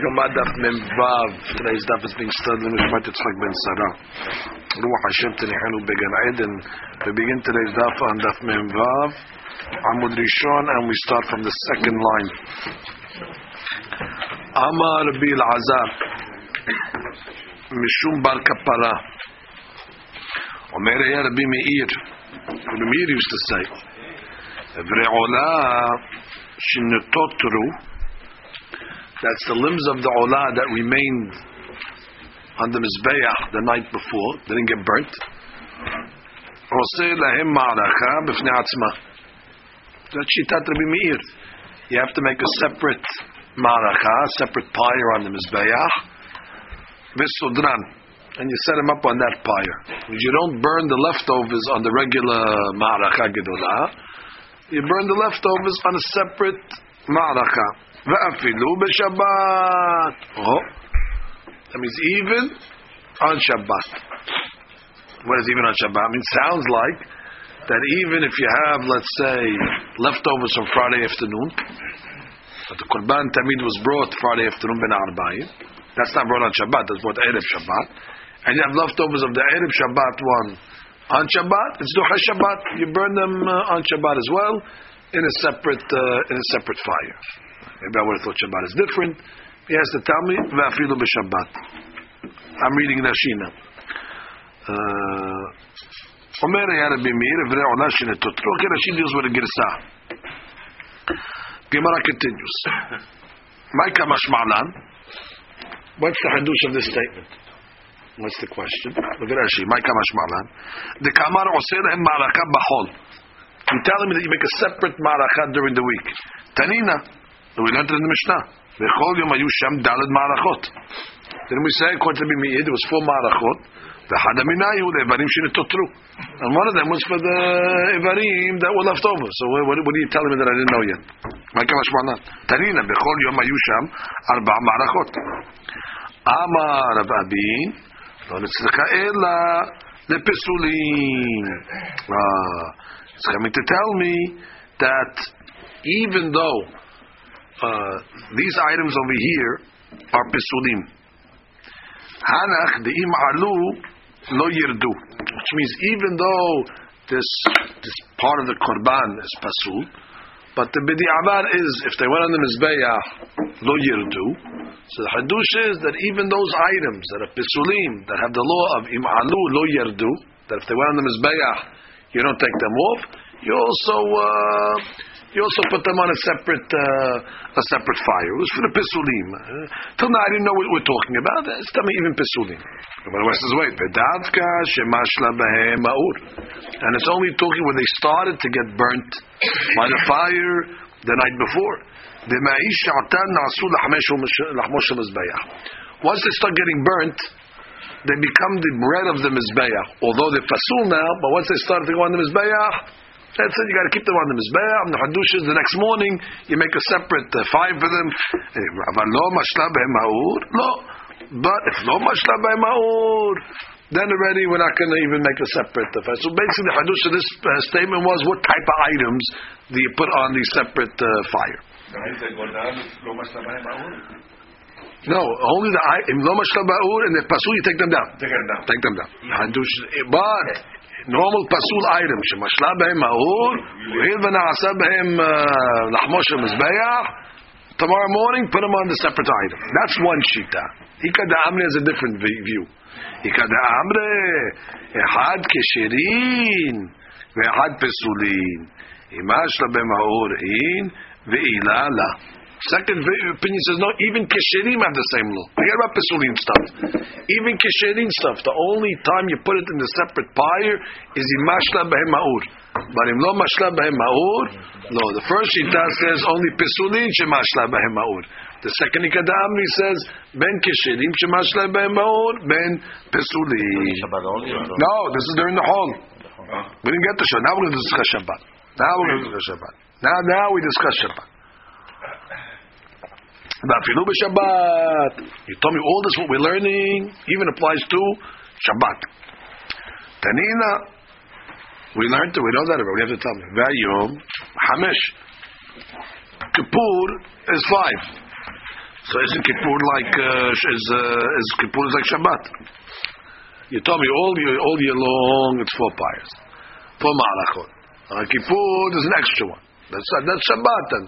Gomad Daf Memvav. Today's Daf is being studied in Mishmat Yitzchak Ben Sarah. Ruach Hashem Tenihenu Began Eden. We begin today's Daf on Daf Memvav, Amud Rishon, and we start from the second line. Amar Bil Azar. Mishum Bar Kapara. Omer Eir Bimeir. Bimeir used to say. Evre Ola Shinetotru. That's the limbs of the olah that remained on the mizbeach the night before, they didn't get burnt. That's shitat Rabbi Meir. You have to make a separate maracha, separate pyre on the mizbeach, v'sudran, and you set him up on that pyre. Because you don't burn the leftovers on the regular maracha gedolah. You burn the leftovers on a separate maracha. Ve'afilu b'Shabbat. Oh, that means even on Shabbat. What is even on Shabbat? I mean, sounds like that even if you have, let's say, leftovers from Friday afternoon, but the Qurban Tamid was brought Friday afternoon ben Arba'in, that's not brought on Shabbat, that's brought Erev Shabbat and you have leftovers of the Erev Shabbat one on Shabbat, it's Duha Shabbat. You burn them uh, on Shabbat as well in a separate uh, in a separate fire. Maybe I would have thought Shabbat is different. He has to tell me Va'afilu b'Shabbat. I'm reading Rashina. אומר היה רבי מאיר, אברי עולה שנתותרו, okay, Rashi deals with a גרסה. Gemara continues. מה כמה שמעלן? What's the hadush of this statement? What's the question? Look at Rashi. My kamash malan. The kamar osir lehem ma'araka b'chol. You tell me that you make a separate ma'araka during the week. Tanina. We learned it in the Mishnah. B'chol yom ayu sham dalad ma'arakot. Then we say, according to Bimiyid, it was four ma'arakot. ואחד המנהי הוא לאיברים שנתותרו. And one of them was for the איברים that were left over. So what, what are you telling me that I didn't know yet? מה כמה שמענה? תנינה, בכל יום היו שם ארבע מערכות. אמר רב אבין, לא נצטרך אלא לפסולים. It's coming to tell me that even though uh, these items over here are pesulim, hanach de'im alu lo yirdu, which means even though this this part of the korban is pasul, but the b'di'avar is if they went on the mizbeach lo yirdu, so the hadush is that even those items that are pisulim, that have the law of imalu lo yerdu, that if they went on the mizbeach, you don't take them off. You also uh, you also put them on a separate uh, a separate fire. It was for the pisulim. Uh, till now I didn't know what we're talking about. It's me even pisulim. But the West wait, and it's only talking when they started to get burnt by the fire the night before. Once they start getting burnt, they become the bread of the mizbeach. Although they're pasul now, but once they start to go on the mizbeach, that's it. You got to keep them on the mizbeach. The hadushas, the next morning. You make a separate uh, fire for them. No, but if no mashla maur, then already we're not going to even make a separate uh, So basically, the hadush of this uh, statement was what type of items do you put on the separate uh, fire? No, only the im lo mashla and the pasul you take them down. Take them down. Take them down. Hadush, but normal pasul items shemashla b'hem ma'ur, u'il v'na'asa b'hem lahmosh mizbeach. Tomorrow morning, put them on the separate item. That's one shita. Ika da'amre has a different view. Ika da'amre, ehad kesherin, ve'ehad pesulin. Imash la b'ma'ur in, ve'ila la. Second opinion says no. Even kesherim have the same law. Forget about pesulim stuff. Even kesherim stuff. The only time you put it in the separate pyre is in mashla behem ma'ur. But in lo mashla behem ma'ur, no. The first shita says only pesulim shemashla behem ma'ur. The second ikadamri says ben kesherim shemashla behem ma'ur ben pesulim. No, this is during the hall. We didn't get the Shabbat. Now we're going to discuss Shabbat. Now we're going to discuss Shabbat. Now, now we discuss Shabbat. Vafilu b'Shabbat. You told me all this what we're learning even applies to Shabbat. Tanina, we learned it. We know that. We have to tell me. Vayom Hamesh. Kippur is five. So isn't Kippur like uh, is uh, is Kippur is like Shabbat? You told me all year all year long it's four pyres, four malachot. Uh, Kippur is an extra one. That's that's Shabbat then.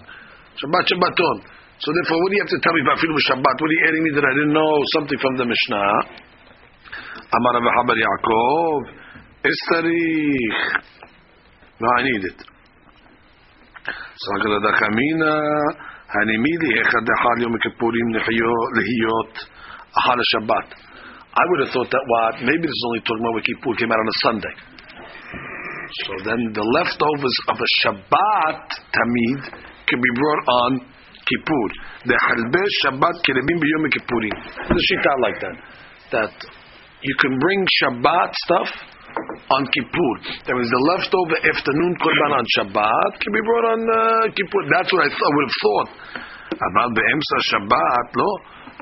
Shabbat Shabbaton. So therefore, what do you have to tell me about Filu Shabbat? What are you adding me that I didn't know something from the Mishnah? Amar Habar Yaakov, Istarich. No, I need it. Sagala Dachamina, Hanimili, Echad Dechal Yom Kippurim Lehiyot, Ahal Shabbat. I would have thought that what maybe this is only talking about when Kippur came out on a Sunday. So then the leftovers of a Shabbat Tamid can be brought on Kippur. The halbe Shabbat kerebim b'yom Kippurim. The shita like that. That you can bring Shabbat stuff on Kippur. There was the leftover afternoon korban on Shabbat can be brought on uh, Kippur. That's what I, th- I would have thought about the Emsa Shabbat, no?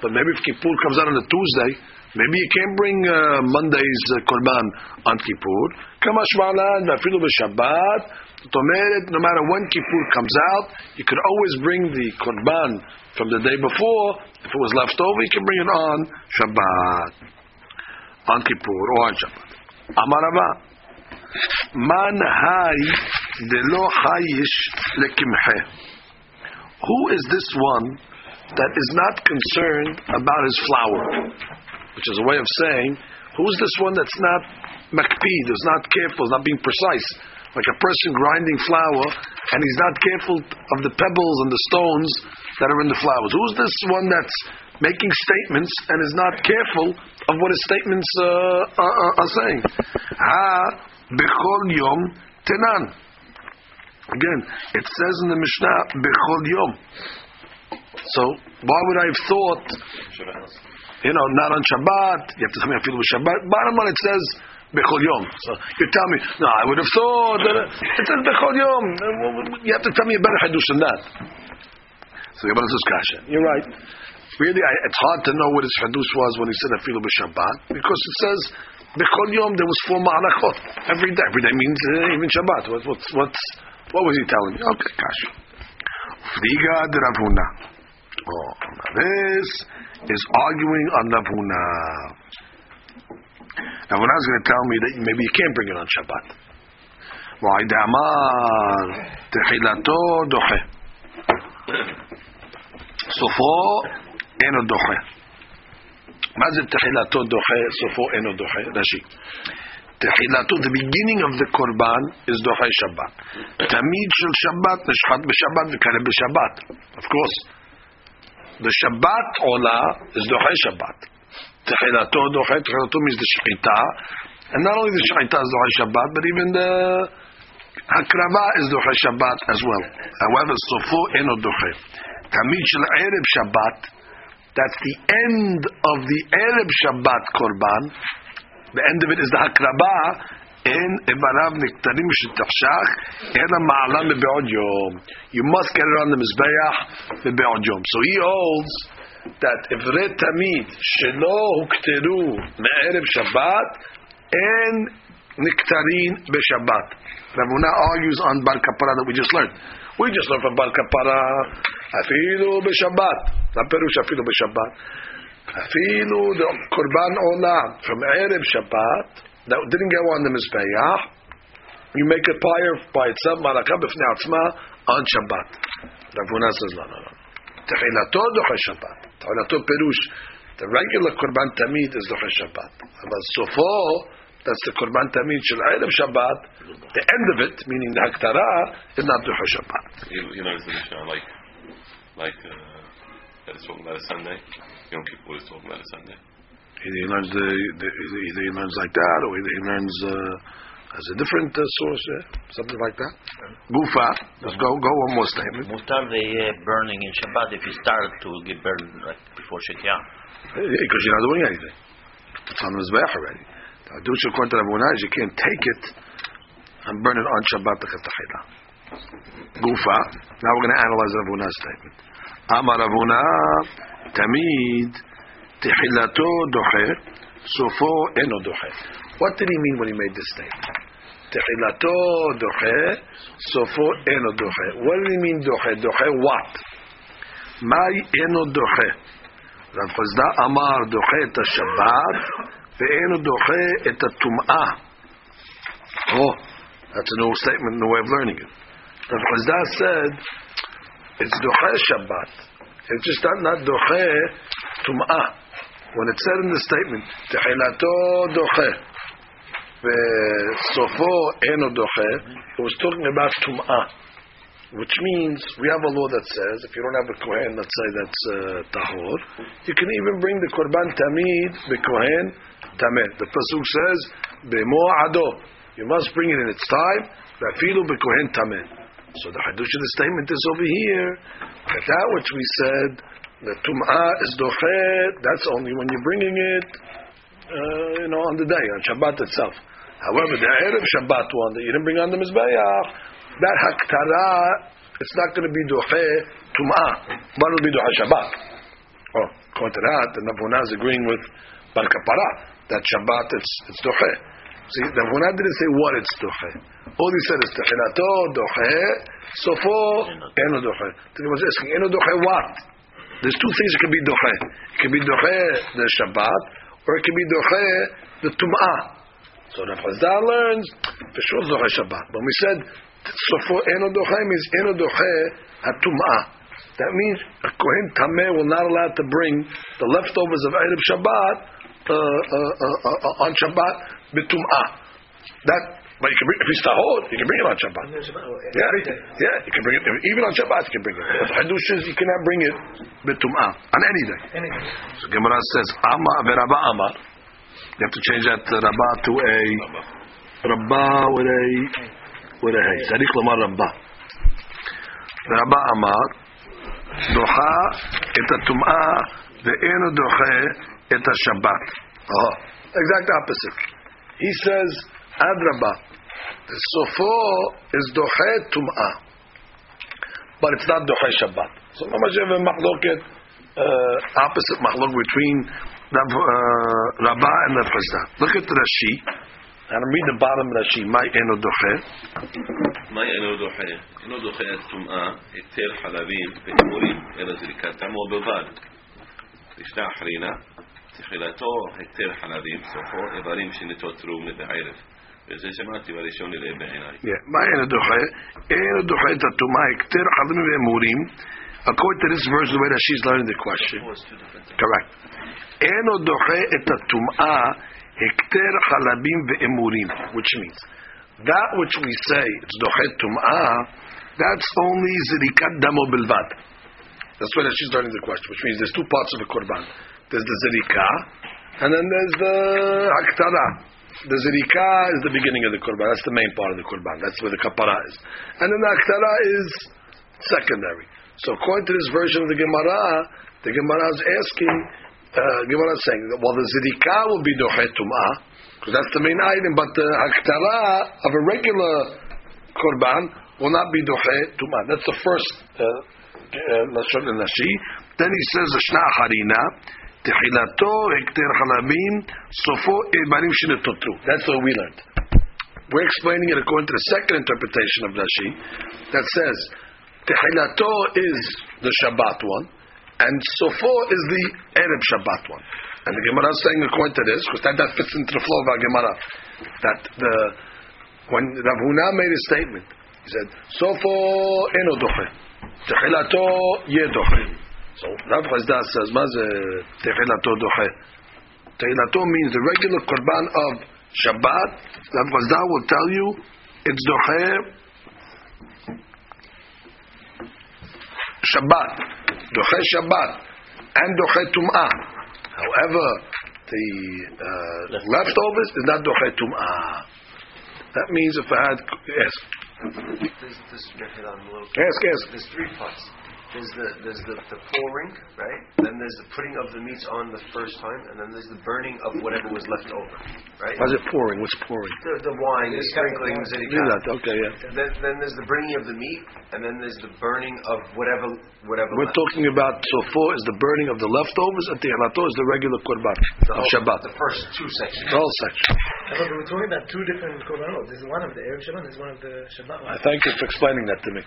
But maybe if Kippur comes out on a Tuesday, maybe you can't bring uh, Monday's uh, korban on Kippur. Kamash ma'alan v'afilu b'Shabbat. No matter when Kippur comes out, you could always bring the korban from the day before. If it was left over, you can bring it on Shabbat, on Kippur or on Shabbat. Amarava. Man hai delo hayish lekimhe. Who is this one that is not concerned about his flour? Which is a way of saying, who's this one that's not makpid, is not careful, is not being precise? Like a person grinding flour, and he's not careful of the pebbles and the stones that are in the flowers. Who's this one that's making statements and is not careful of what his statements uh, are, are, saying. Ha bechol yom tenan. Again, it says in the Mishnah bechol yom. So why would I have thought? You know, not on Shabbat. You have to tell me feel with Shabbat. Bottom line, it says bechol yom. So you tell me, no, I would have thought that it says bechol yom. You have to tell me a better hadush than that. So Gemara says kasha. You're right really, I, it's hard to know what his hadush was when he said afilu b'Shabbat because it says bechol yom there was four ma'anachot every day. Every day means uh, even Shabbat. What, what's what's what was he telling me? Okay, kash. Friga de Rav Huna. Oh, this is arguing on Ravuna. Ravuna is going to tell me that maybe you can't bring it on Shabbat. Why damar tehilato doche. סופו אינו דוחה. מה זה תחילתו דוחה, סופו אינו דוחה? רש"י. תחילתו, the beginning of the קורבן is דוחה שבת. תמיד של שבת נשחט בשבת וקרא בשבת. Of course. The Shabbat Olah is Doche Shabbat. Tehilato Doche, Tehilato means the Shechita. And not only the Shechita is Doche Shabbat, but even the Hakrava is Doche Shabbat as well. However, Sofo Eno Doche. Tamid Shel Erev Shabbat, that's the end of the Erev Shabbat Korban. The end of it is the Hakraba, in Ibarav Niktarim Shetachshach, Ela Ma'alam Be'od Yom. You must get it on the Mizbeach Be'od Yom. So he holds that Ret Tamid Shelo Hukteru Me'erev Shabbat, and Niktarin Be'Shabbat. Rav Huna argues on Bar Kapara that we just learned. We just learned from Kapara, Afilu b'Shabbat. Not Perush Afilu b'Shabbat. Afilu the Korban Olam from Erev Shabbat that didn't go on the Mizbeach. You make a pyre by itself, Malakah b'fenatzma, on Shabbat. Rav Huna says no, no, no. Techilato doche Shabbat. Techilato Perush. The regular Korban Tamid is doche Shabbat. But Sofo that's the Korban Tamid Shel Erev Shabbat. The end of it, meaning the Haktara, is not the Shabbat. You, you know, Mishnah, like, like, uh, that talking about a Sunday. Yom Kippur is talking about a Sunday. Either he learns the, the either he learns like that, or either he learns uh, as a different uh, source, yeah? something like that. Gufa, let's go go one more statement. Mutar the uh, burning in Shabbat if you start to get burned like before Shekiah. Because you're not doing anything. It's on the Mizbeach already. Hadush according to Rabbi is you can't take it and burn it on Shabbat Chetachila. Gufa. Now we're going to analyze Rav Huna's statement. Amar Rav Huna Tamid Tehilato Doche Sofo Eno Doche. What did he mean when he made this statement? Tehilato Doche Sofo Eno Doche. What did he mean Doche? Doche what? מהי אינו דוחה? רב חסדה אמר דוחה את השבת ואינו דוחה את הטומאה. Oh, that's a new statement, new way of learning it. Rav Chazda said it's doche Shabbat. It's just not, not doche tum'ah. When it said in the statement, tehilato doche, sofo eno doche, it was talking about tum'ah. Which means we have a law that says if you don't have a kohen, let's say that's uh, tahor, you can even bring the korban tamid the kohen Tamid. The pasuk says bemo ado. You must bring it in its time. Rafilu kohen tameh. So the hadush of the statement is over here that that which we said the tum'ah is dochet. That's only when you're bringing it, uh, you know, on the day on Shabbat itself. However, the erev Shabbat one that you didn't bring on the mizbeach, that haktara, it's not going to be doche tum'ah, but it'll be doche Shabbat. Oh, that, the Navuna is agreeing with Bar Kapara that Shabbat it's it's doche. See, Navuna didn't say what it's doche. All he said is techilato doche, sofo eno doche. The was asking eno doche what? There's two things it can be doche. It can be doche the Shabbat, or it can be doche the tum'ah. So the Chazda learns for sure doche Shabbat. But we said sofo eno doche means eno doche hatum'ah. That means a kohen tameh will not allowed to bring the leftovers of Erev Shabbat uh, uh, uh, uh on Shabbat betum'ah. That, but you can bring, if he's tahor, you can bring it on Shabbat. Yeah, yeah, you can bring it even on Shabbat. You can bring it. But the hadush is you cannot bring it betum'ah on any day. So Gemara says, "Ama veraba amar." You have to change that uh, Rabbah to a Rabba with a with a hey. Sarich Lamar Rabbah. Rabbah Amar Doha et Tum'ah ve'enu doche et Shabbat. Oh, exact opposite. He says Adrabah. סופו is דוחה טומאה. But it's not דוחה שבת. So לא משנה במחלוקת, uh, אה, opposite מחלוקת between Rab, אה, and רפסה. Look at Rashi. And read the bottom Rashi. מה אינו דוחה? מה אינו דוחה? אינו דוחה טומאה, היתר חלבים והימורים, אלא זריקתם או בבד. ישנה אחרינה, תחילתו היתר חלבים, סופו איברים שנתותרו מבערב. וזה שמעתי בראשון נראה בעיניי. מה eno doche? eno doche את הטומאה, היתר חלבים והימורים. According to this verse, the way that she's learning the question. Correct. Eno doche et tum'ah hekter halabim ve'emurim, which means that which we say it's doche tum'ah, that's only zirikat damo bilvad. That's why she's learning the question, which means there's two parts of the korban. There's the zirika, and then there's the haktara. The zirika is the beginning of the korban. That's the main part of the korban. That's where the kapara is. And then the haktara is secondary. So according to this version of the Gemara, the Gemara is asking, uh, Gemara is saying, that well, the zidika will be dochet tum'ah, because that's the main item, but the haktara of a regular korban will not be dochet tum'ah. That's the first uh, uh, uh, nashi. Then he says, shna harina, hekter halabim, sofo ebarim shinetotru. That's what we learned. We're explaining it according to the second interpretation of Rashi that says Tehilato is the Shabbat one, and Sofo is the Erev Shabbat one. And the Gemara is saying according to this, because that, that fits into the flow of our Gemara, that the when Rav Huna made a statement, he said, Sofo eno doche, techilato ye doche. So Rav Chazda says, Maze techilato doche. Techilato means the regular korban of Shabbat. Rav Chazda will tell you, it's doche Shabbat, Doche Shabbat, and Doche Tum'ah. However, the uh, leftovers is not Doche Tum'ah. That means if I had, yes. This, this, yes, yes. There's three parts. There's the there's the, the pouring, right? Then there's the putting of the meats on the first time, and then there's the burning of whatever was left over, right? What's it pouring? What's pouring? The, the wine, the sprinklings, and that. Okay, yeah. Then, then there's the bringing of the meat, and then there's the burning of whatever whatever. We're left. talking about sofo is the burning of the leftovers, and the tihlato is the regular korban the of Shabbat. The first two sections. The whole section. But we're talking about two different korbanot. There's one of the Erev Shabbat, there's one of the Shabbat. I thank you for explaining that to me.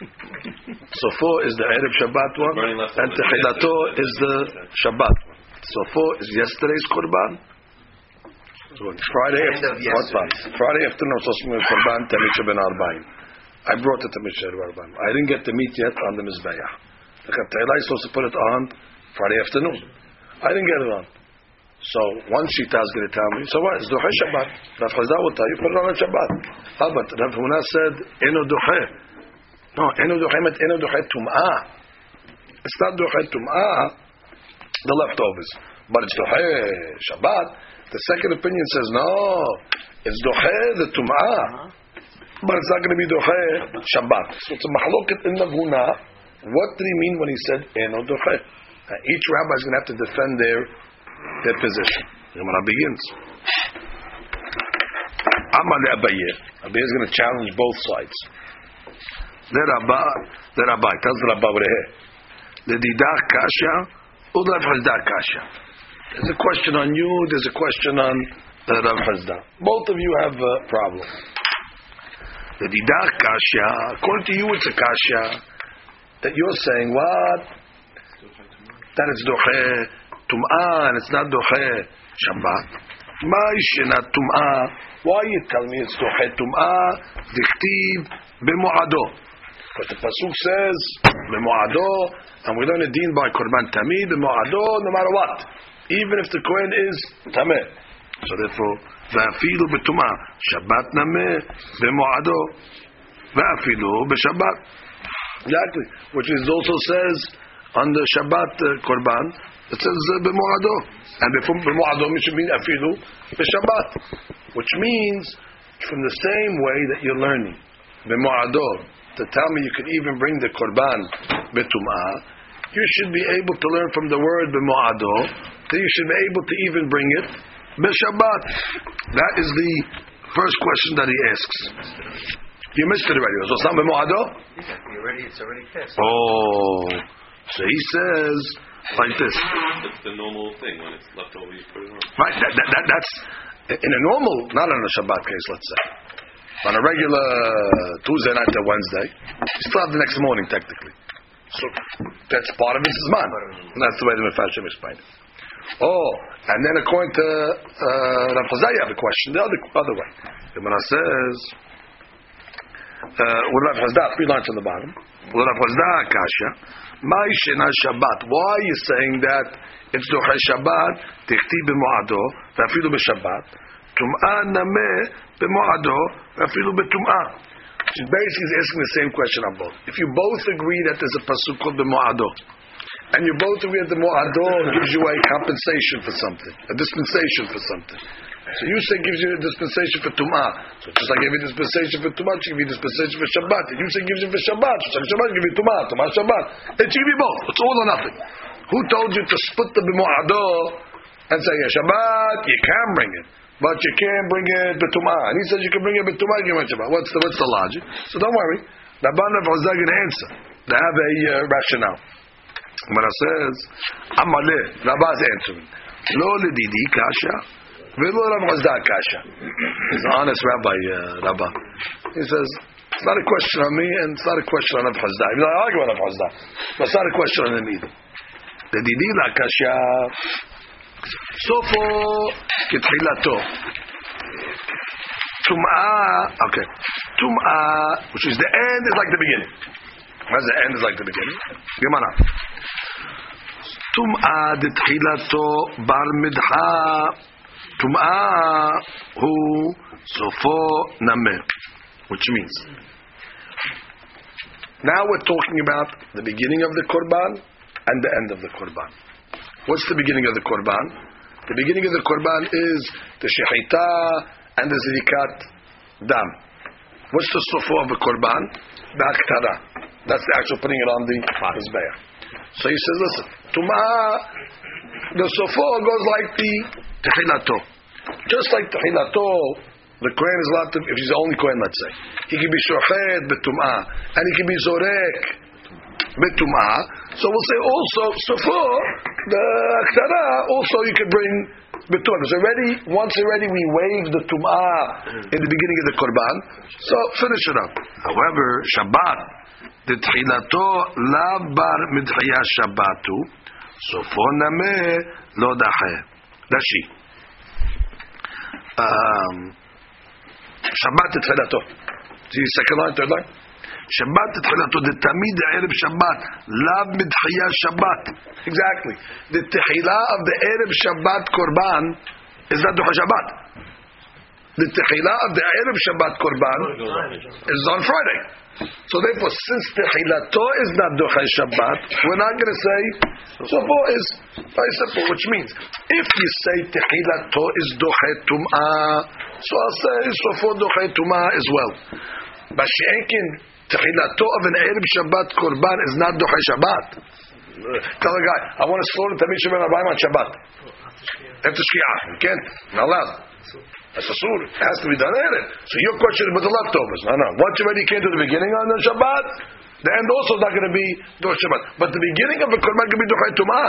Sofo is the Erev Shabbat one, Burning leftovers. and Techilato is the Shabbat one. Sofo is yesterday's Korban. Friday End of after, what yesterday's. time? Friday afternoon was supposed to Tamisha ben Arbaim. I brought it to Misha ben Arbaim. I didn't get the meat yet on the Mizbeah. The Kaptela is supposed to put it on Friday afternoon. I didn't get it on. So one shita is going to tell me, so what? It's Duhe Shabbat. Rav Chazda will tell you, put it on a Shabbat. Ah, but Rav Huna said, Eno Duhe. No, Duhe meant Eno Duhe Tum'ah. It's not Duhe Tum'ah, the leftovers. But it's Duhe Shabbat. The second opinion says, no, it's Duhe the Tum'ah. Uh-huh. But it's not going to be Duhe Shabbat. So it's a mahloket in the Huna. What did he mean when he said Duhe? Now, each rabbi is going to have to defend their their position. Gemara begins. Amal Abaye. Abaye is going to challenge both sides. The the Rabbi tells the Rabba over here. The Didah Kasha, Udav Hazda Kasha. There's a question on you. There's a question on the Rav Hazda. Both of you have a problem. The Didah Kasha, according to you, it's a Kasha that you're saying what? That it's Doche Tum'ah and it's not Doche Shabbat. Ma not Tum'ah. Why you tell me it's Doche Tum'ah? Dichtiv b'mu'ado. But the pasuk says b'mu'ado, and we learn a deen by Korban Tamid b'mu'ado, no matter what, even if the Kohen is Tameh. So therefore, va'afilu b'tum'ah Shabbat nameh b'mu'ado, va'afilu b'Shabbat. Exactly, which is also says on the Shabbat uh, Korban, it says uh, and before b'mu'ado should mean afilu b'Shabbat, which means from the same way that you're learning b'mu'ado to tell me you can even bring the Korban b'tum'ah, you should be able to learn from the word b'mu'ado that you should be able to even bring it b'Shabbat. That is the first question that he asks. You missed it already. So it's not b'mu'ado? You already, it's already pissed. Oh, so he says like this, It's the normal thing when it's left over. You put it on. right? That, that, that, that's in a normal, not on a Shabbat case, let's say. On a regular Tuesday night to Wednesday, you still have the next morning technically. So that's part of his man. And that's the way the Mefashim explained it. Oh, and then according to uh, Rav have a question the other other way. The Gemara says, uh, with Rav Chazda, three lines on the bottom. With Rav Chazda, Kasha, Mai Shena Shabbat. Why are you saying that it's Doche Shabbat, Tichti b'Moado, Vafilu b'Shabbat, Tum'ah Nameh b'Moado, Vafilu b'Tum'ah. She's basically asking the same question on both. If you both agree that there's a pasuk called b'Moado, and you both agree that the Moado gives you a compensation for something, a dispensation for something. So you say gives you a dispensation for Tum'ah. So just like I dispensation for Tum'ah, she give you dispensation for Shabbat. And you say gives you for Shabbat. So Shabbat give you Tum'ah, Tum'ah Shabbat. It should be both. It's all or nothing. Who told you to split the B'mu'ado and say, yeah, Shabbat, you can bring it. But you can't bring it B'tum'ah. And he says you can bring it bring it What's the, what's the logic? So don't worry. Rabban Rav Hozda can answer. They have a uh, rationale. Gemara says, Amaleh, Rabba's answering. Lo lididi kasha, velo Rav Hozda kasha. He's an honest rabbi, uh, Rabba. He says, it's not a question on me, and it's not a question on Rav Hozda. He's not arguing with Rav Hozda, but it's not a question on him either. Lididi la kasha, sofo ketchilato. Tum'ah, okay. Tum'ah, which is the end, is like the beginning. Where's the end is like the beginning? Gemara. Tum'ah detchilato bar midha. Tum'ah hu sofo nameh. Which means, now we're talking about the beginning of the korban and the end of the korban. What's the beginning of the korban? The beginning of the korban is the shechita and the zirikat dam. What's the sofo of the korban? The aktara. That's the actual putting it on the mizbeach. So he says, listen, tumah, the sofo goes like the techilato. Just like techilato, the Kohen is allowed to, if he's the only Kohen, let's say, he can be shochet betumah, and he can be zorek betumah. So we'll say also sufur the ktara. Also, you can bring betumah. So already once already we waive the tumah in the beginning of the korban. So finish it up. However, Shabbat detchilato la bar midchaya Shabbatu sufur name lo Dashi Rashi. Um, Shabbat detchilato. Do you second line, third line? שבת תחילתו, דתמיד ערב שבת, לאו מדחייה שבת. Exactly. The תחילה of the ערב שבת קורבן is not דוחה שבת. The תחילה of the ערב שבת קורבן is on Friday. So therefore, since Tehilato is not Duchai Shabbat, we're not going to say Sofo is very simple, which means if you say Tehilato is Duchai Tum'ah, so I'll say Sofo Duchai Tum'ah as well. But She'ekin, Tehilato of an Erev Shabbat Korban is not Duchai Shabbat. Tell a guy, I want to slaughter Tamid Shabbat Abayim on Shabbat. After Shki'ah, you can't, not allowed. That's a sur. It has to be done Erev. So your question is with the leftovers. No, no. Once you already came to the beginning on the Shabbat, the end also is not going to be Duch Shabbat. But the beginning of the Korban can be Duchay Tumah.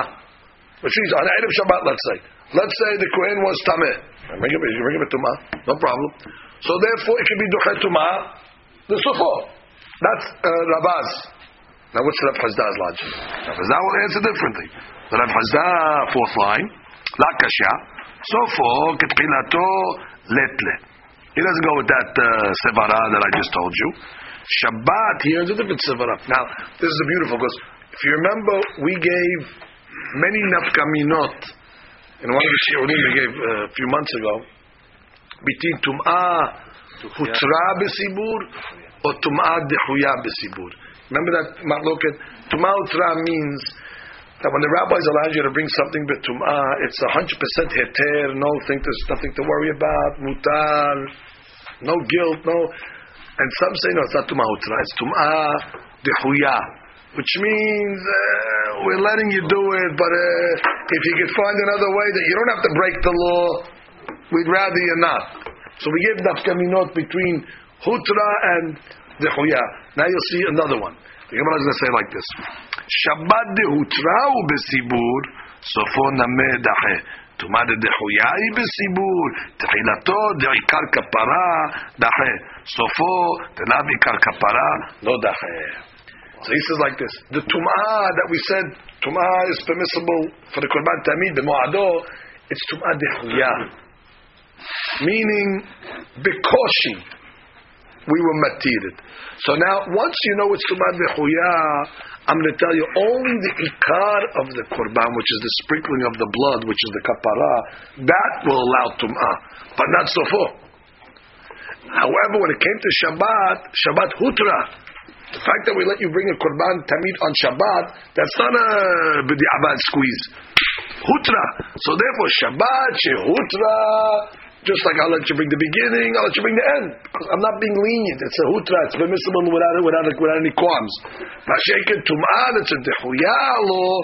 Which means on Erev Shabbat, let's say. Let's say the Kohen was Tameh. Bring him a Tumah. No problem. So therefore, it can be Duchay Tumah, the Sufo. That's uh, Rabaz. Now what's Rav Hazda's logic? Rav Hazda will answer differently. Rav Hazda, fourth line, La Kasha, Sofo, Ketpilato, Letle. He doesn't go with that uh, Sevara that I just told you. Shabbat here is a different Sevara. Now, this is beautiful because if you remember, we gave many nafkaminot in one of the shiurim we gave uh, a few months ago between Tum'ah Hutra Besibur or Tum'ah Dehuya Besibur. Remember that Ma'loket? Tum'ah Hutra means that when the rabbis allow you to bring something but Tum'ah, it's 100% heter, no thing, there's nothing to worry about, mutar, no guilt, no. And some say, no, it's not Tum'ah Hutra, it's Tum'ah Dehuya. Which means uh, we're letting you do it, but uh, if you could find another way that you don't have to break the law, we'd rather you not. So we give nafkaminot between hutra and dehuya. Now you'll see another one. The Gemara is going to say like this: Shabbat dehutra u besibur, sofo nameh dahe. Tumah dehuya i besibur, tehilato deikar kapara dahe. Sofo telav ikar kapara lo dahe. So he says like this: the tumah that we said tumah is permissible for the korban tamid the moado, it's tumah dehuya, meaning bekoshi we were matirid. So now once you know it's tumah dehuya, I'm going to tell you only the ikar of the korban, which is the sprinkling of the blood, which is the kapara, that will allow tumah, but not sofo. However, when it came to Shabbat, Shabbat hutra, the fact that we let you bring a korban tamid on Shabbat, that's not a b'di'abad squeeze. Hutra. So therefore, Shabbat, shehutra, just like I'll let you bring the beginning, I'll let you bring the end. Because I'm not being lenient. It's a hutra, it's permissible without, without, without any qualms. Mashaykin tum'ah, it's a dehuya law.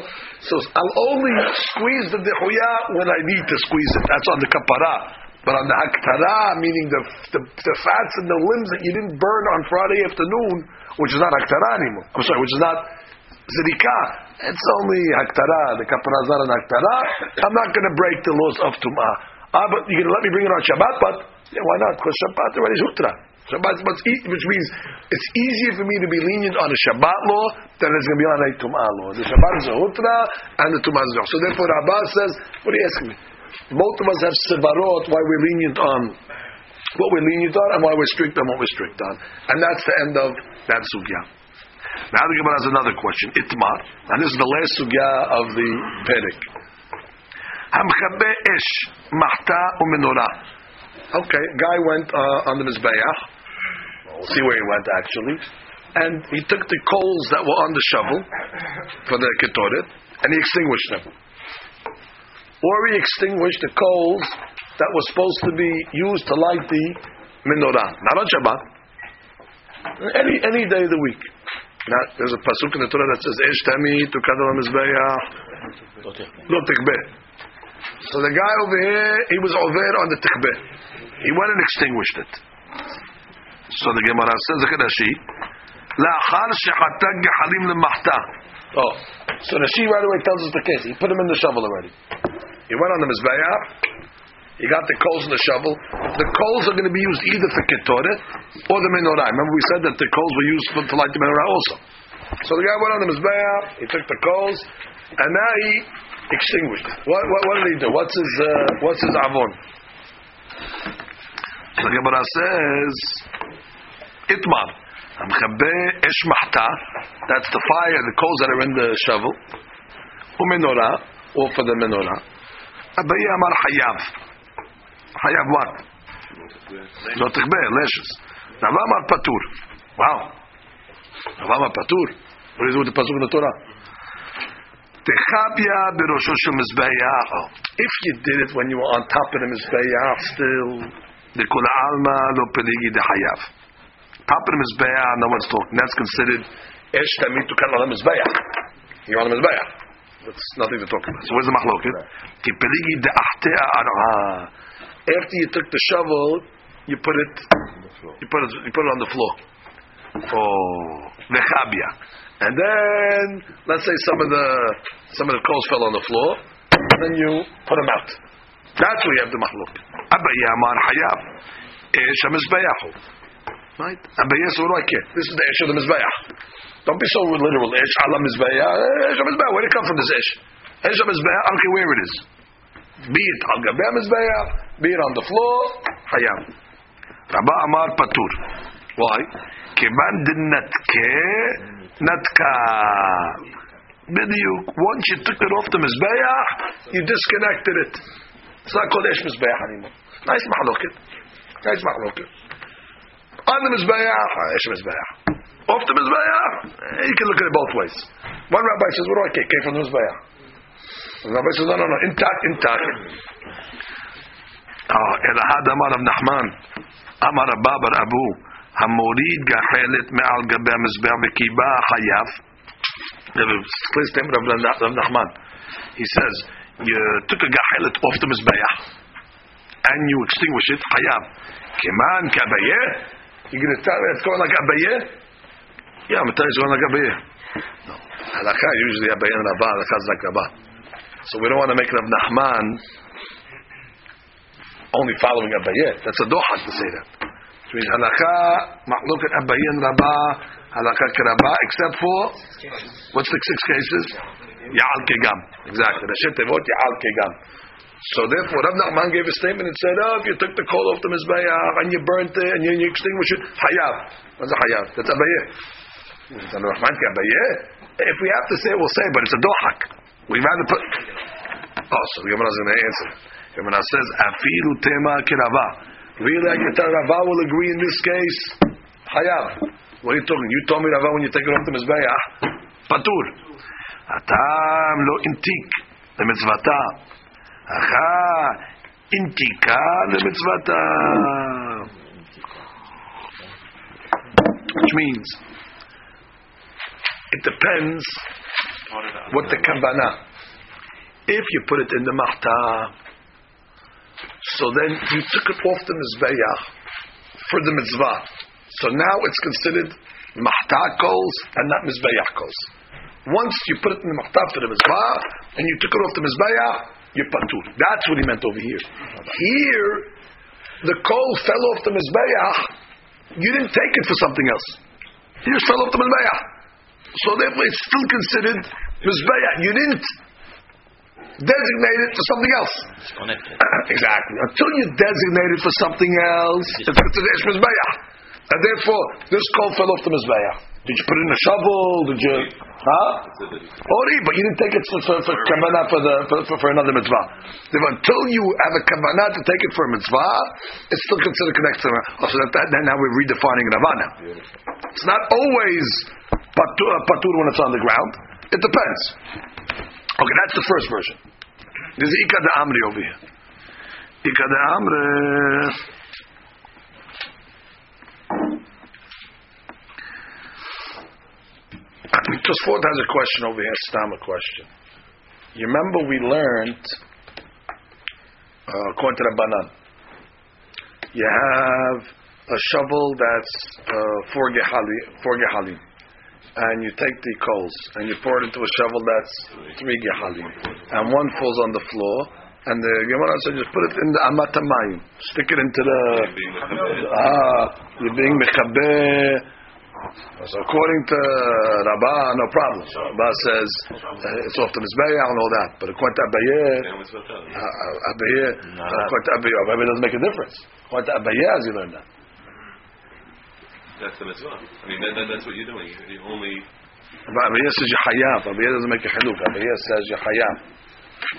So I'll only squeeze the dehuya when I need to squeeze it. That's on the kapara. But on the haktara, meaning the, the, the fats and the limbs that you didn't burn on Friday afternoon, which is not haktara anymore. I'm sorry, which is not zirika. It's only haktara. The kapara is not an haktara. I'm not going to break the laws of tum'ah. Ah, but you're going to let me bring it on Shabbat? But yeah, why not? Because Shabbat already is hutra. Shabbat, which means it's easier for me to be lenient on a Shabbat law than it's going to be on a tum'ah law. The Shabbat is a hutra and the tum'ah is a So therefore, Rabbah says, what are you asking me? Both of us have sevarot why we're lenient on what we're lenient on and why we're strict on what we're strict on. And that's the end of that sugya. Now the Gemara has another question. Itmar. And this is the last sugya of the Perek. Hamchabe ish mahta umenorah. Okay, guy went uh, on the Mizbeach. We'll see where he went actually. And he took the coals that were on the shovel for the ketoret and he extinguished them. Or he extinguished the coals that were supposed to be used to light the menorah. Not on Shabbat. Any, any day of the week. Now, there's a pasuk in the Torah that says, Esh tami tukad al mizbeach lo tikbeh. So the guy over here, he was over on the tikbeh. He went and extinguished it. So the Gemara says, the Rashi, לאחר שחטא גחלים למחתה. Oh, so Rashi right away tells us the case. He put him in the shovel already. He went on the mizbeach. He got the coals in the shovel. The coals are going to be used either for ketoret or the menorah. Remember we said that the coals were used for, to light the menorah also. So the guy went on the mizbeach. He took the coals, and now he extinguished. What, what, what did he do? What's his uh, what's his avon? The Gemara says, itmar. That's the fire, the coals that are in the shovel. Umenorah, or for the menorah. Abayi amar hayav. Hayav what? Not tikbeh, lashes. Rav patur. Wow. Rav amar patur. What is with the pasuk in the Torah? If you did it when you were on top of the mizbeach, still the kol alma lo peligi dehayav. Top of the mizbeach, no one's talking. That's considered esh tamid to mizbeach. You're on the mizbeach. That's nothing to talk about. So where's the machloket? Ki peligi deachte arah. After you took the shovel, you put it, you put it, you put it on the floor. Oh, vechabia. And then, let's say some of the some of the coals fell on the floor, and then you put them out. That's where you have the mahluk. Abaya amar hayav, esh hamizbayahu. Right? Said, okay, this is the esh of the mizbayah. Don't be so literal. Esh ala mizbayah. Esh hamizbayah. Where did it come from? This esh. Esh hamizbayah. I don't care where it is. Be it al gabeh mizbayah, be it on the floor. Hayav. Rabba amar patur. Why? Din natke natka. Bidiyuk. Once you took it off the mizbayah, you disconnected it. It's not called esh mizbayah anymore. Nice mahloket. Nice mahloket. On the mizbayah, esh mizbayah. Off the mizbayah, eh, you can look at it both ways. One rabbi says, "What do I get? Came from the mizbayah." The rabbi says, "No, no, no. Intact, intact." Ah, Elahad Amar of Nachman. Amar Abba bar Abu. המוריד גחלת מעל גבי המזבח וקיבה חייב. Please name of Rav Nachman. He says, you took a gahelet off the mizbeach and you extinguish it, chayav. Keman kabayeh? You're going to tell me it's going like abayeh? Yeah, I'm going to tell you it's going like abayeh. No. Halakha, usually abayeh and rabah, halakha is like rabah. So we don't want to make Rav Nachman only following abayeh. That's a dohak to say that. Which means halakha, abayeh and rabah, halakha karabah, except for, what's the six cases? Ya'al kegam. Exactly. Rashid Tevot, Ya'al kegam. So therefore, Rav Nachman gave a statement and said, oh, if you took the coal off the Mizbeach and you burnt it and you, you extinguished it, hayav. What's a hayav? That's Nachman ki abayeh? If we have to say it, we'll say it, but it's a dohak. We'd rather put... Oh, so Gemara is going to answer. Gemara says, afilu tema kirava. Really, I can tell Rava will agree in this case. Hayav. What are you talking? You told me Rava when you take it off the Mizbeach. Patur. הטעם לא אינטיק למצוותה, אחא אינטיקה למצוותה. Which means, it depends what the kavana. If you put it in the mahta, so then you took it off the mizbeach for the mitzvah. So now it's considered mahta coals and not mizbeach coals. Once you put it in the mahtav for the mizbah, and you took it off the mizbah, you're patur. That's what he meant over here. Here, the coal fell off the mizbah. You didn't take it for something else. Just fell off the mizbah. So therefore, it's still considered mizbah. You didn't designate it for something else. exactly. Until you designate it for something else, it's considered ish mizbah. And therefore, this coal fell off the mizbah. Did you put it in a shovel? Did you? Huh? Ori, but you didn't take it for for, for kavanah for the for, for, for another mitzvah. If until you have a kavanah to take it for a mitzvah, it's still considered connected. To, oh, so that, that, now we're redefining ravana. It's not always patur, patur when it's on the ground. It depends. Okay, that's the first version. There's Ika de Amri over here. Ika de Amri. Tosfot has a question over here, Stam a question. You remember we learned, uh, according to the Banan, you have a shovel that's uh, four gehali, four gehalim, and you take the coals and you pour it into a shovel that's three gehalim, and one falls on the floor, and the Gemara said just put it in the amatamayim, stick it into the ah, you're being mechabeh. So according to Rabbah, no problem. Rabbah says uh, it's off the Mizbeah and all that. But according to Abaye, Abayeh, according to Abaye, Abaye doesn't make a difference. According to Abaye, as you learn that. That's the mitzvah. I mean, that, that, that's what you're doing. You only Abaye says you hayav. Abaye doesn't make a chiluk. Abaye says you hayav.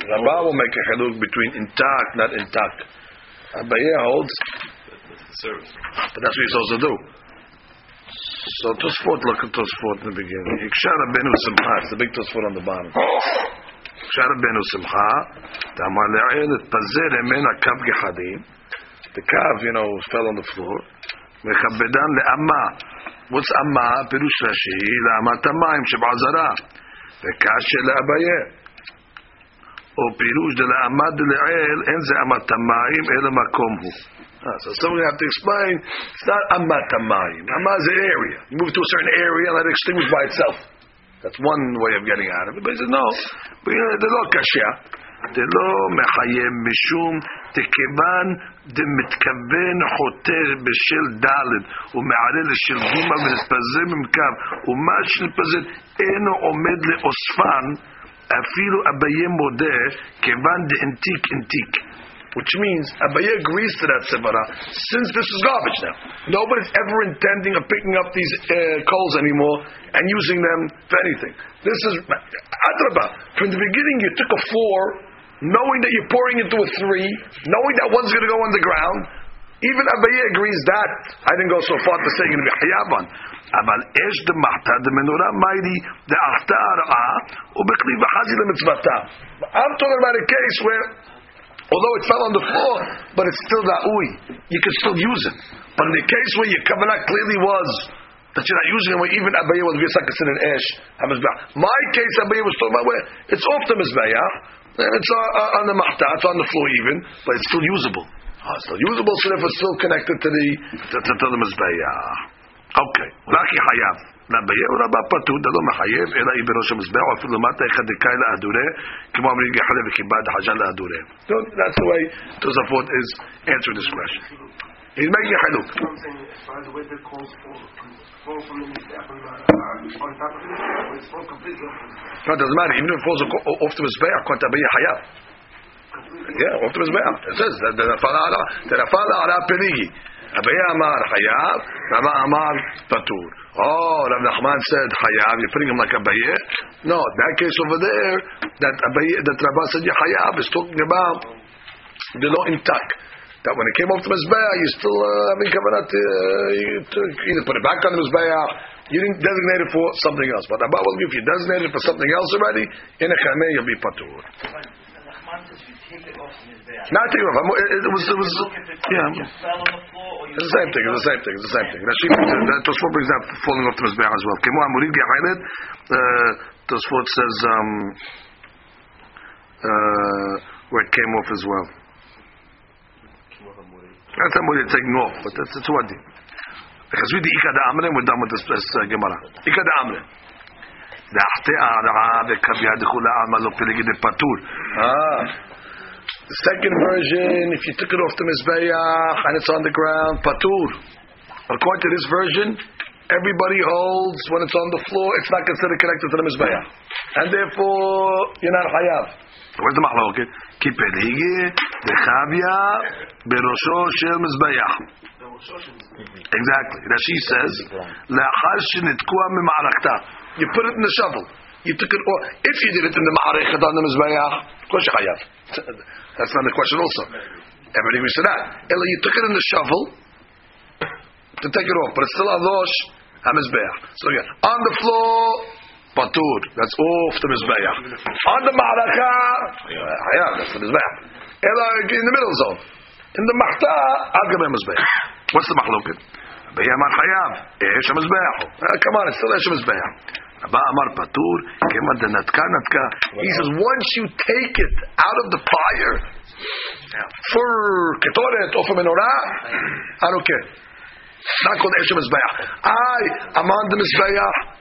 Rabbah will make a chiluk between intact, not intact. Abaye holds, that's the service. but that's what you're supposed to do. So Tosfot, look at Tosfot in the beginning. Iksha Rabbeinu Simcha. It's the big Tosfot on the bottom. Iksha Rabbeinu Simcha. Tamar le'il et pazer emena kav gehadim. The kav, you know, fell on the floor. Mechabedan le'amma. What's amma? Pirush Rashi. Le'amat hamayim שבעזרה. וקשה לאביה. או פירוש דלעמד לעיל, אין זה אמת המים, אלא מקום הוא. Ah, so someone have to explain, it's not amat hamayim. Amat is an area. You move to a certain area and let it extinguish by itself. That's one way of getting out of it. But he says, no, but, you know, זה לא קשה. זה לא מחייב משום דכיוון דמתכוון חותר בשל ד' ומעלה לשל ג' ונתפזר ממקו ומה שנתפזר אינו עומד לאוספן אפילו אביה מודה כיוון דאנטיק אנטיק which means Abaye agrees to that sevara since this is garbage now. Nobody's ever intending of picking up these uh, coals anymore and using them for anything. This is Adraba. From the beginning, you took a four, knowing that you're pouring into a three, knowing that one's going to go underground. Even Abaye agrees that. I didn't go so far to say going to be hayaban. אבל אש דמחתא דמנורה מיידי דאחתא הרעה ובכלי וחזי למצוותה. I'm talking about a case where Although it fell on the floor, but it's still ra'ui. You can still use it. But in the case where your kavanah clearly was that you're not using it, where even Abaye was visakas in an ash, my case Abaye was talking about where it's off the mizbeach, and it's uh, uh, on the mahta, it's on the floor even, but it's still usable. Ah, it's still usable, so therefore it's still connected to the to, to, to the mizbeach. Okay, raki hayav. רבייה הוא רבה פטור, דלא מחייב, אלא היא בראש המזבח, או אפילו למטה אחד דקאי לאדורי, כמו אומרים גחלה וכיבד חג'ה לאדורי. That's the way Tosafot is answering this question. He's making a haluk. No, it doesn't matter. Even if it falls off to his bear, can't be a hayab. Yeah, off to his bear. It says that the terafala ala penigi. אביה אמר חייב, Rava amar patur. Oh, Rav Nachman said Hayav. You're putting him like a Abaye. No, that case over there, that Abaye, that Rabba said Hayav is talking about the law intact. That when it came off the Mizbeah, you still uh, having kavanah to, uh, to either put it back on the Mizbeah, you didn't designate it for something else. But Abba will give you designate it for something else already, in a chameh you'll be patur. Not take it off. It, was, it was, yeah. It's the same thing. It's the same thing. It's the same thing. Rashi, uh, Tosfot brings that falling off the mizbeach as well. Kemo amurid gehalet. Uh, Tosfot says um, uh, where it came off as well. That's amurid taking off, but that's it's wadi. Because we the ikad amre, we're done with this, this uh, Gemara. Ikad amre. דאחתי הרעה וקו ידכו לעלמא לא פלגי דפטור. Ah. The second version, if you took it off the Mizbeach and it's on the ground, patur. According to this version, everybody holds when it's on the floor, it's not considered connected to the Mizbeach. And therefore, you're not hayav. Where's the mahloket? כי פלגי דחביה בראשו של מזבח. Exactly. Rashi says, לאחר שנתקוע ממערכתה. You put it in the shovel. You took it, or if you did it in the מערכת on the מזבח, of course you're hayav. That's not the question also. Everybody agrees to that. Ella, you took it in the shovel to take it off, but it's still on Rosh HaMizbeach. So again, on the floor, patur. That's off the Mizbeach. On the Ma'araka, hayav, that's the Mizbeach. Ella, in the middle zone. In the Mahta, Al Gabay Mizbeach. What's the Esh HaMizbeach. Uh, Come on, it's still HaMizbeach. Abba Amar Patur, Kema de Natka Natka. He says, once you take it out of the fire for Ketoret or for Menorah, I don't care. Not called Esh HaMizbeach. I, I'm on the Mizbeach.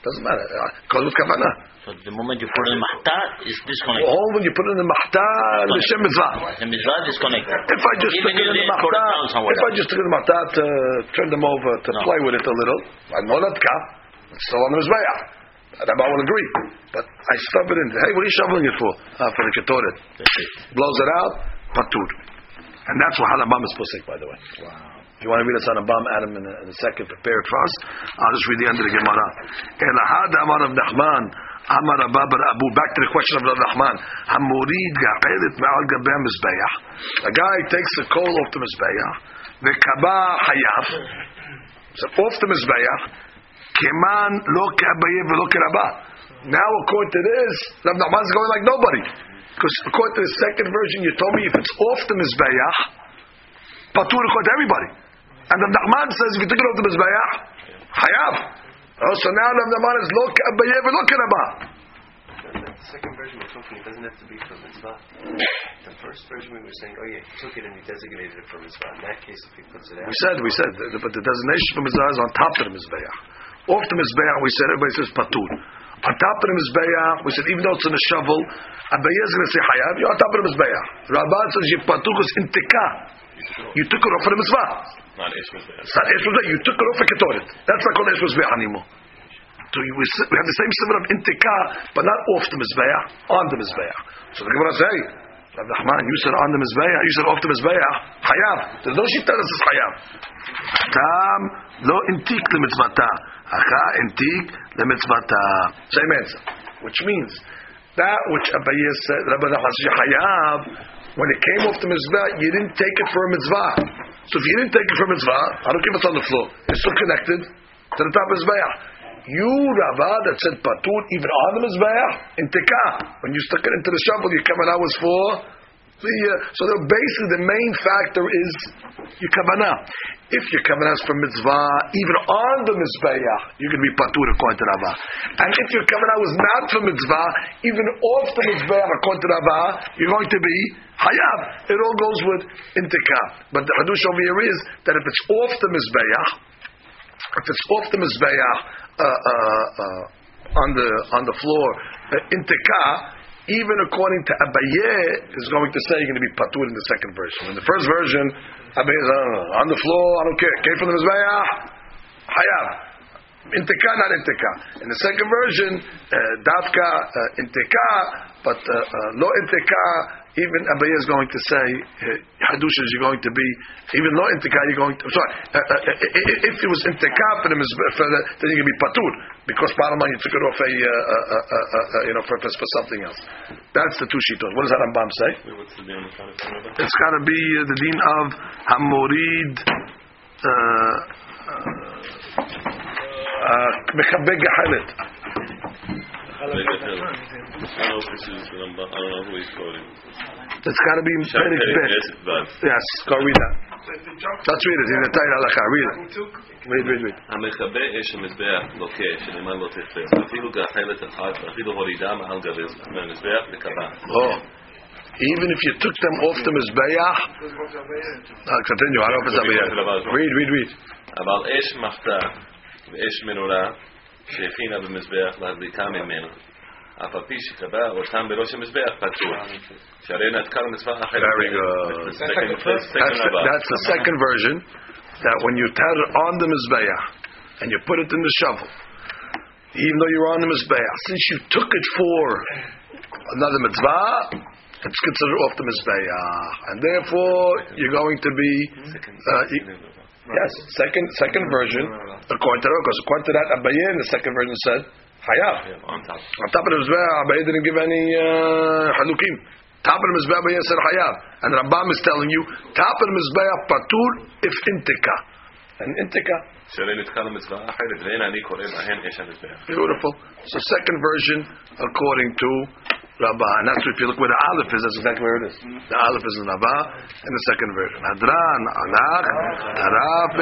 Doesn't matter. Kol with kavanah. So the moment you put it in mahta, it's disconnected. All when you put in the mahta, l'shem mitzvah. The mitzvah is disconnected. If I just Even took it in the they put it down mahta, if I just took it in the mahta to turn them over to No. play with it a little, I know that kaf. It's still on the mizbeach. Rabbi will agree. But I stuff it in. Hey, what are you shoveling it for? Uh, for the ketoret. Blows it out, patur. And that's what Halabam is posik, by the way. If you want to read us on a bomb, Adam, in a, in a second, prepare it for us. I'll just read the end of the Gemara. Elahad Amar of Nachman, Amar Abba bar Abu. Back to the question of Rav Nachman. Hamurid ga'elit ma'al gabeh mizbeach. A guy takes the coal off the mizbeach. V'kaba hayav. So off the mizbeach. Keman lo ke'abayev v'lo ke'rabah. Now, according to this, Rav Nachman is going like nobody. Because according to the second version, you told me if it's off the mizbeach, patur according to everybody. And the Nachman says if you took it off the mizbeach, hayav. Oh, so now the Nachman is lo ke'abayev v'lo ke'rabah. The second version we're talking, it doesn't have to be for mitzvah. The first version we were saying, oh yeah, he took it and he designated it for mitzvah. In that case, if he puts it out, We said, we said, but the designation for Mizbeach is on top of the Mizbeach. Off the Mizbeach, we said, everybody says Patur. On top of the Mizbeach, we said, even though it's in a shovel, Abaye is going to say Hayav, you're on top of the Mizbeach. Rabbah says, you Patur because in Tikah. You took it off for the Mitzvah. Not. It's not Esh Mizbeach, you took it off for Ketoret. That's not called Esh Mizbeach anymore. So you, we, we have the same symbol of intika, but not off the mizbeach, on the mizbeach. So the Gemara say, Rav Nachman, you said on the mizbeach, you said off the mizbeach, hayav. There's no shita that says hayav. Tam lo intik lemitzvata, hacha intik lemitzvata. Same answer. Which means that which Abaye said, Rabbi Nachman says hayav. When it came off the mizbeach, you didn't take it for a mitzvah. So if you didn't take it for a mitzvah, I don't care if it's on the floor. It's still connected to the top of the mizbeach. You, Rava, that said patur even on the mizbeach in tikah. When you stuck it into the shovel, your kavanah was for the. Uh, so the, basically, the main factor is your kavanah. If your kavanah is for mitzvah, even on the mizbeach, you can be patur according to Rava. And if your kavanah was not for mitzvah, even off the mizbeach according to Rava, you're going to be hayav. It all goes with intikah. But the hadush over here is that if it's off the mizbeach, if it's off the mizbeach uh, uh, uh, on the on the floor uh, even according to Abaye, is going to say you're going to be patur in the second version. In the first version, Abaye is uh, on the floor. I don't care. Came from the mizbeach, hayav. In not in tekah. In the second version, uh, dafka uh, in tekah, but uh, uh, lo in tekah. Even Abaye is going to say hadusha is going to be even lo in tekah. You're going to sorry. Uh, uh, uh, if it was in tekah for the mizbe- for the, then you can be patur because bottom line you took it off a uh, uh, uh, you know for, for something else. That's the two shitos. What does that Rambam say? Wait, What's the deal on the front of the Rambam? It's got to be uh, the din of hamorid. Mechabeg gehalet. It's got to be Shah Perek Perek, Bet. yes, but Yes, go read that. So if the jump Let's read it. In the Torah Halakha. Read it. took, Read, read, read. המכבה אש המזבח לוקה, שנאמר לא תכפה, אפילו גחלת אחת, ואפילו הורידה מעל גבי המזבח וקבע. Oh. Even if you took them off the Mizbeach, was going to Abayah. uh, continue. I don't know if it's over here. Read, read, read. אבל אש מחתה ואש מנורה שהכינה במזבח להדליקה ממנו. אף על פי שקבע אותם בראש המזבח פצוע. שהרי נתקה למצווה אחרת. Very good. That's the second- that's the That's second the, Rabbah. that's the second version. That when you tat it on the Mizbeach and you put it in the shovel, even though you're on the Mizbeach, since you took it for another mitzvah, it's considered off the Mizbeach. And therefore, you're going to be. Uh, you- Yes, second second version, according to because according to that Abaye in the second version said Hayav. On top of the Mizbeah, Abaye didn't give any uh, Halukim. Top of the Mizbeah, Abaye said Hayav. And Rambam is telling you, top of the Mizbeah, Patur if Intika. And Intika. Beautiful. So second version according to Rabbah. And that's if you look where the Aleph is, that's exactly where it is. Mm-hmm. The Aleph is in Rabbah, in the second version. Hadran, Anak, Taraf,